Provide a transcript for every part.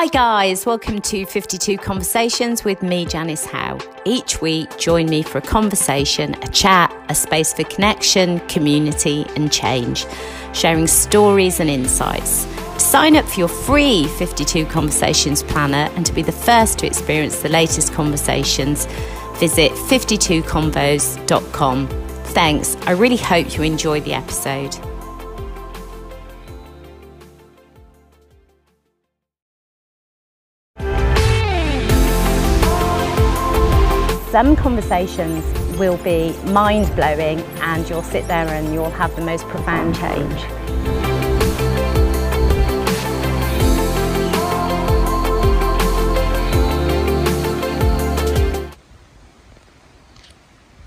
Hi, guys, welcome to 52 Conversations with me, Janice Howe. Each week, join me for a conversation, a chat, a space for connection, community, and change, sharing stories and insights. To sign up for your free 52 Conversations planner and to be the first to experience the latest conversations, visit 52convos.com. Thanks. I really hope you enjoy the episode. Some conversations will be mind blowing and you'll sit there and you'll have the most profound change.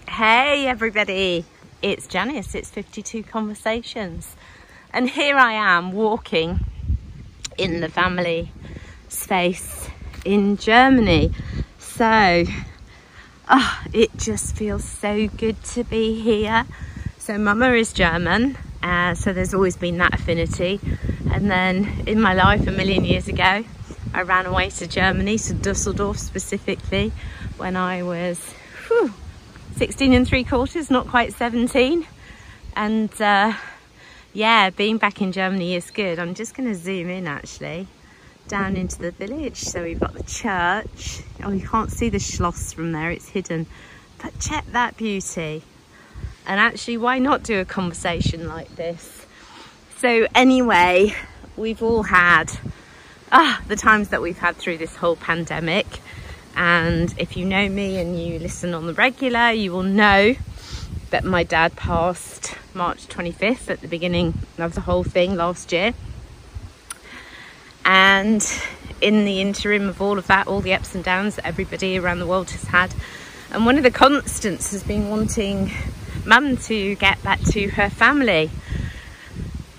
Hey everybody, it's Janice, it's 52 Conversations, and here I am walking in the family space in Germany. So, oh, it just feels so good to be here. So Mama is German, uh, so there's always been that affinity. And then in my life a million years ago, I ran away to Germany, to Dusseldorf specifically, when I was whew, 16 and three quarters, not quite 17. And uh, yeah, being back in Germany is good. I'm just going to zoom in actually down into the village. So we've got the church. Oh, you can't see the Schloss from there, it's hidden. But check that beauty. And actually, why not do a conversation like this? So anyway, we've all had ah, the times that we've had through this whole pandemic. And if you know me and you listen on the regular, you will know that my dad passed March 25th at the beginning of the whole thing last year. And in the interim of all of that, all the ups and downs that everybody around the world has had, and one of the constants has been wanting mum to get back to her family.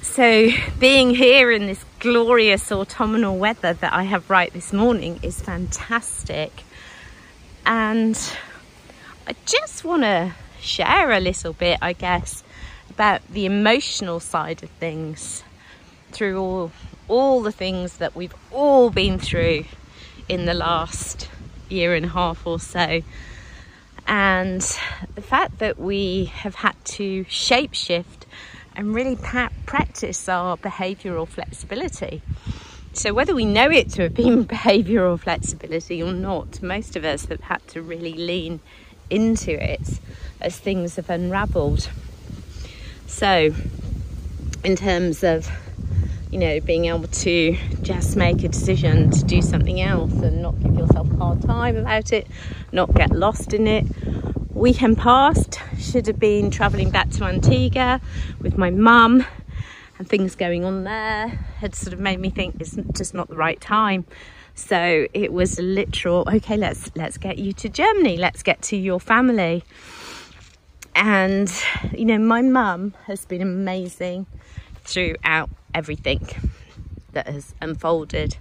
So, being here in this glorious autumnal weather that I have right this morning is fantastic. And I just want to share a little bit, I guess, about the emotional side of things through all all the things that we've all been through in the last year and a half or so. And the fact that we have had to shapeshift and really practice our behavioural flexibility. So, whether we know it to have been behavioural flexibility or not, most of us have had to really lean into it as things have unravelled. So, in terms of you know, being able to just make a decision to do something else and not give yourself a hard time about it, not get lost in it. Weekend past, should have been travelling back to Antigua with my mum and things going on there had sort of made me think it's just not the right time. So it was literal, okay, let's let's get you to Germany, let's get to your family. And you know, my mum has been amazing throughout everything that has unfolded.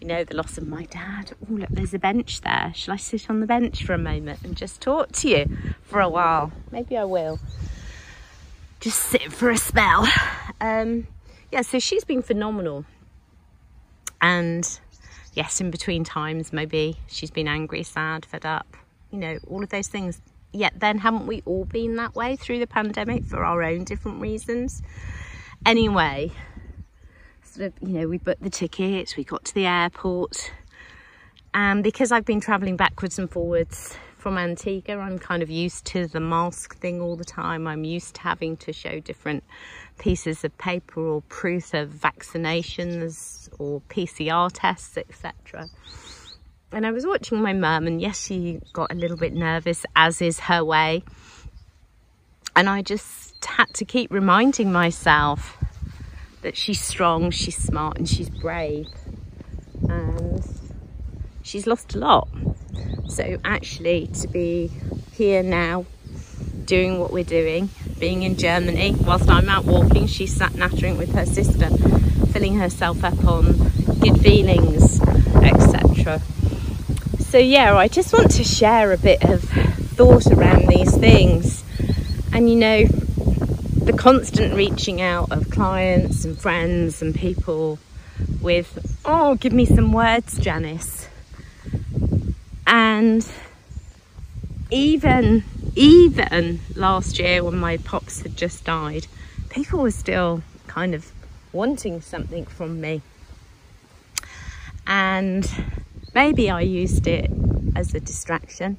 You know, the loss of my dad. Oh, look, there's a bench there. Shall I sit on the bench for a moment and just talk to you for a while? Maybe I will. Just sit for a spell. Um, yeah, so she's been phenomenal. And yes, in between times, maybe she's been angry, sad, fed up, you know, all of those things. Yet then, haven't we all been that way through the pandemic for our own different reasons? Anyway, sort of, you know, we booked the tickets, we got to the airport. And because I've been traveling backwards and forwards from Antigua, I'm kind of used to the mask thing all the time. I'm used to having to show different pieces of paper or proof of vaccinations or PCR tests, etc. And I was watching my mum, and yes, she got a little bit nervous, as is her way. And I just had to keep reminding myself that she's strong, she's smart, and she's brave. And she's lost a lot. So, actually, to be here now, doing what we're doing, being in Germany, whilst I'm out walking, she's sat nattering with her sister, filling herself up on good feelings, etc. So, yeah, I just want to share a bit of thought around these things. And you know, the constant reaching out of clients and friends and people with, oh, give me some words, Janice. And even, even last year when my pops had just died, people were still kind of wanting something from me. And maybe I used it as a distraction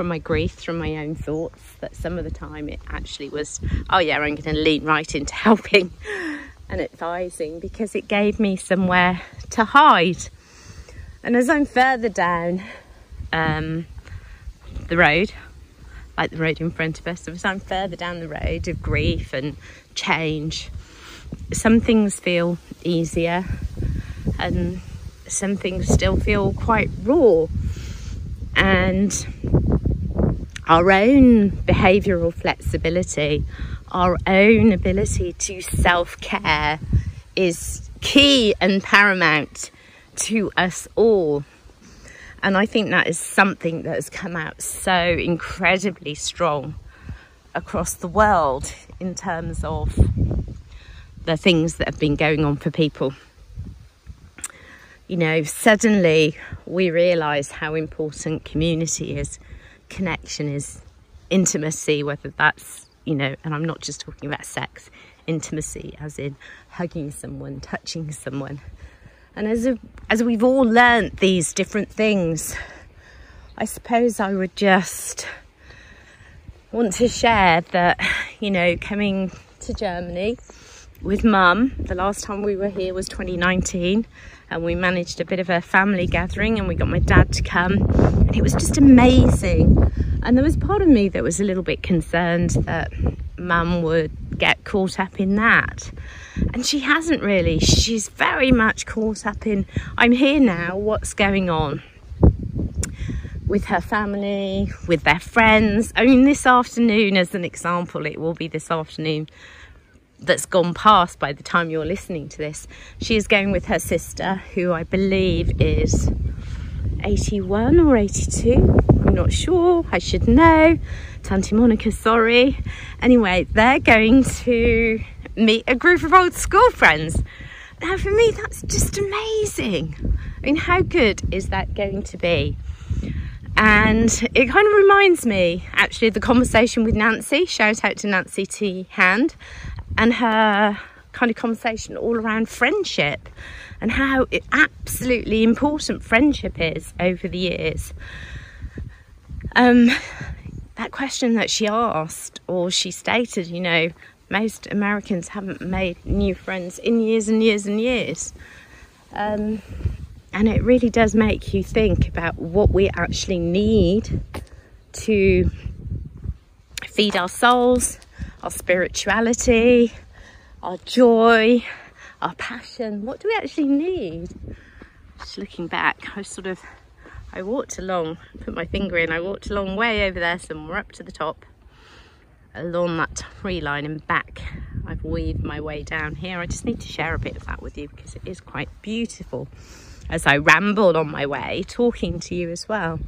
from my grief, from my own thoughts, that some of the time it actually was, oh yeah, I'm going to lean right into helping and advising because it gave me somewhere to hide. And as I'm further down um, the road, like the road in front of us, as I'm further down the road of grief and change, some things feel easier and some things still feel quite raw. And our own behavioural flexibility, our own ability to self care is key and paramount to us all. And I think that is something that has come out so incredibly strong across the world in terms of the things that have been going on for people. You know, suddenly we realise how important community is, connection is, intimacy, whether that's, you know, and I'm not just talking about sex, intimacy as in hugging someone, touching someone. And as, a, as we've all learnt these different things, I suppose I would just want to share that, you know, coming to Germany with mum. The last time we were here was 2019 and we managed a bit of a family gathering and we got my dad to come and it was just amazing. And there was part of me that was a little bit concerned that mum would get caught up in that. And she hasn't really. She's very much caught up in, I'm here now, what's going on with her family, with their friends. I mean, this afternoon, as an example, it will be this afternoon that's gone past by the time you're listening to this. She is going with her sister, who I believe is 81 or 82. I'm not sure. I should know. Tanti Monica, sorry. Anyway, they're going to meet a group of old school friends. Now, for me, that's just amazing. I mean, how good is that going to be? And it kind of reminds me actually of the conversation with Nancy. Shout out to Nancy T. Hand and her kind of conversation all around friendship and how absolutely important friendship is over the years. Um, that question that she asked, or she stated, you know, most Americans haven't made new friends in years and years and years. Um, and it really does make you think about what we actually need to feed our souls, our spirituality, our joy, our passion. What do we actually need? Just looking back, I sort of, I walked along, put my finger in, I walked along way over there somewhere up to the top, along that tree line and back. I've weaved my way down here. I just need to share a bit of that with you because it is quite beautiful as I rambled on my way, talking to you as well.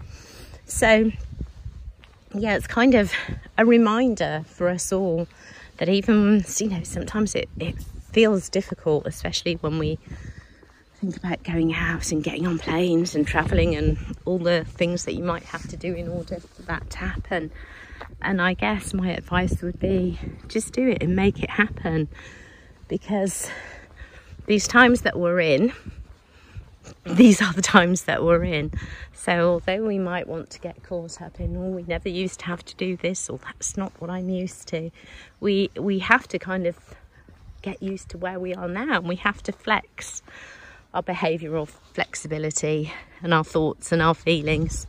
So yeah, it's kind of a reminder for us all that even, you know, sometimes it, it feels difficult, especially when we think about going out and getting on planes and traveling and all the things that you might have to do in order for that to happen. And I guess my advice would be just do it and make it happen because these times that we're in, these are the times that we're in. So, although we might want to get caught up in, oh, we never used to have to do this, or that's not what I'm used to, we we have to kind of get used to where we are now, and we have to flex our behavioural flexibility and our thoughts and our feelings.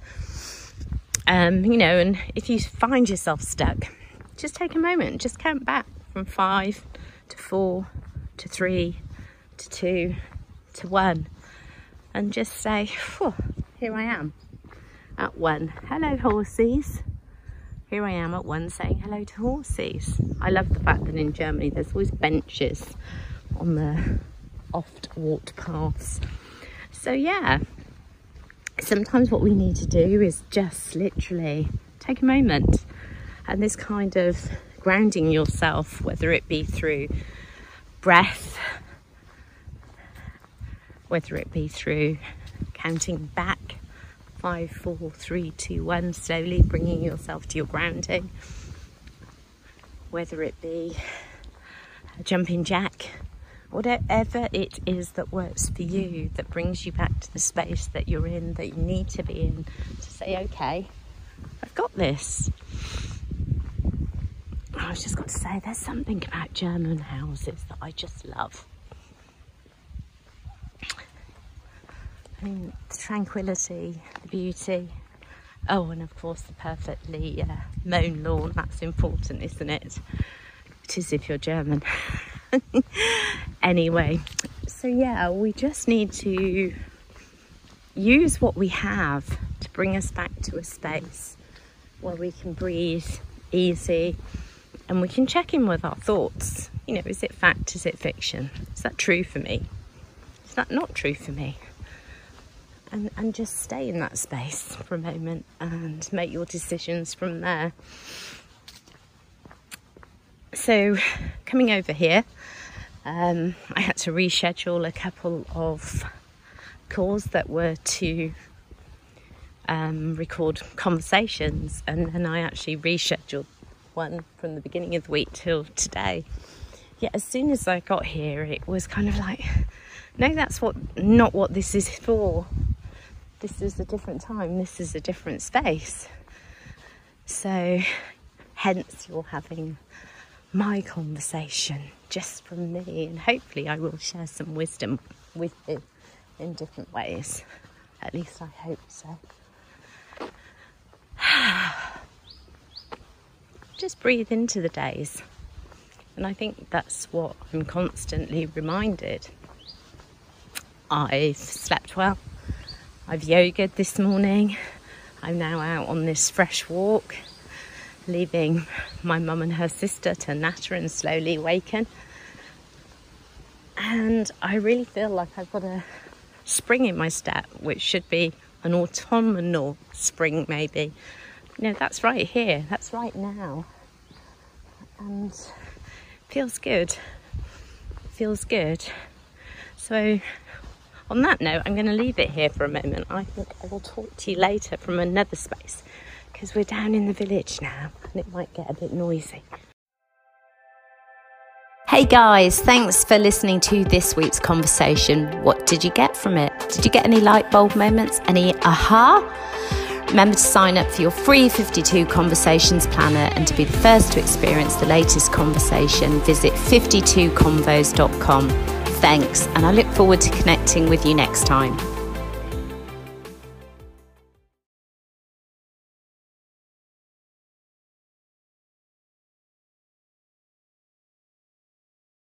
Um, you know, and if you find yourself stuck, just take a moment, just count back from five to four to three to two to one and just say, here I am at one. Hello, horses. Here I am at one saying hello to horses. I love the fact that in Germany there's always benches on the oft walked paths. So, yeah, sometimes what we need to do is just literally take a moment and this kind of grounding yourself, whether it be through breath whether it be through counting back five, four, three, two, one, slowly bringing yourself to your grounding, whether it be a jumping jack, whatever it is that works for you, that brings you back to the space that you're in, that you need to be in, to say, okay, I've got this. I've just got to say, there's something about German houses that I just love. Mean, the tranquility, the beauty. Oh, and of course, the perfectly uh, mown lawn. That's important, isn't it? It is if you're German. anyway, so yeah, we just need to use what we have to bring us back to a space where we can breathe easy and we can check in with our thoughts. You know, is it fact? Is it fiction? Is that true for me? Is that not true for me? And, and just stay in that space for a moment and make your decisions from there. So, coming over here, um, I had to reschedule a couple of calls that were to um, record conversations, and then I actually rescheduled one from the beginning of the week till today. Yet, as soon as I got here, it was kind of like, no, that's what not what this is for this is a different time, this is a different space. So, hence, you're having my conversation just from me, and hopefully, I will share some wisdom with you in different ways. At least, I hope so. just breathe into the days. And I think that's what I'm constantly reminded. I've slept well. I've yogaed this morning. I'm now out on this fresh walk, leaving my mum and her sister to natter and slowly waken. And I really feel like I've got a spring in my step, which should be an autumnal spring, maybe. No, that's right here, that's right now. And feels good. Feels good. So on that note, I'm going to leave it here for a moment. I think I will talk to you later from another space because we're down in the village now and it might get a bit noisy. Hey guys, thanks for listening to this week's conversation. What did you get from it? Did you get any light bulb moments? Any aha? Remember to sign up for your free 52 Conversations Planner and to be the first to experience the latest conversation, visit 52convos.com. Thanks, and I look forward to connecting with you next time.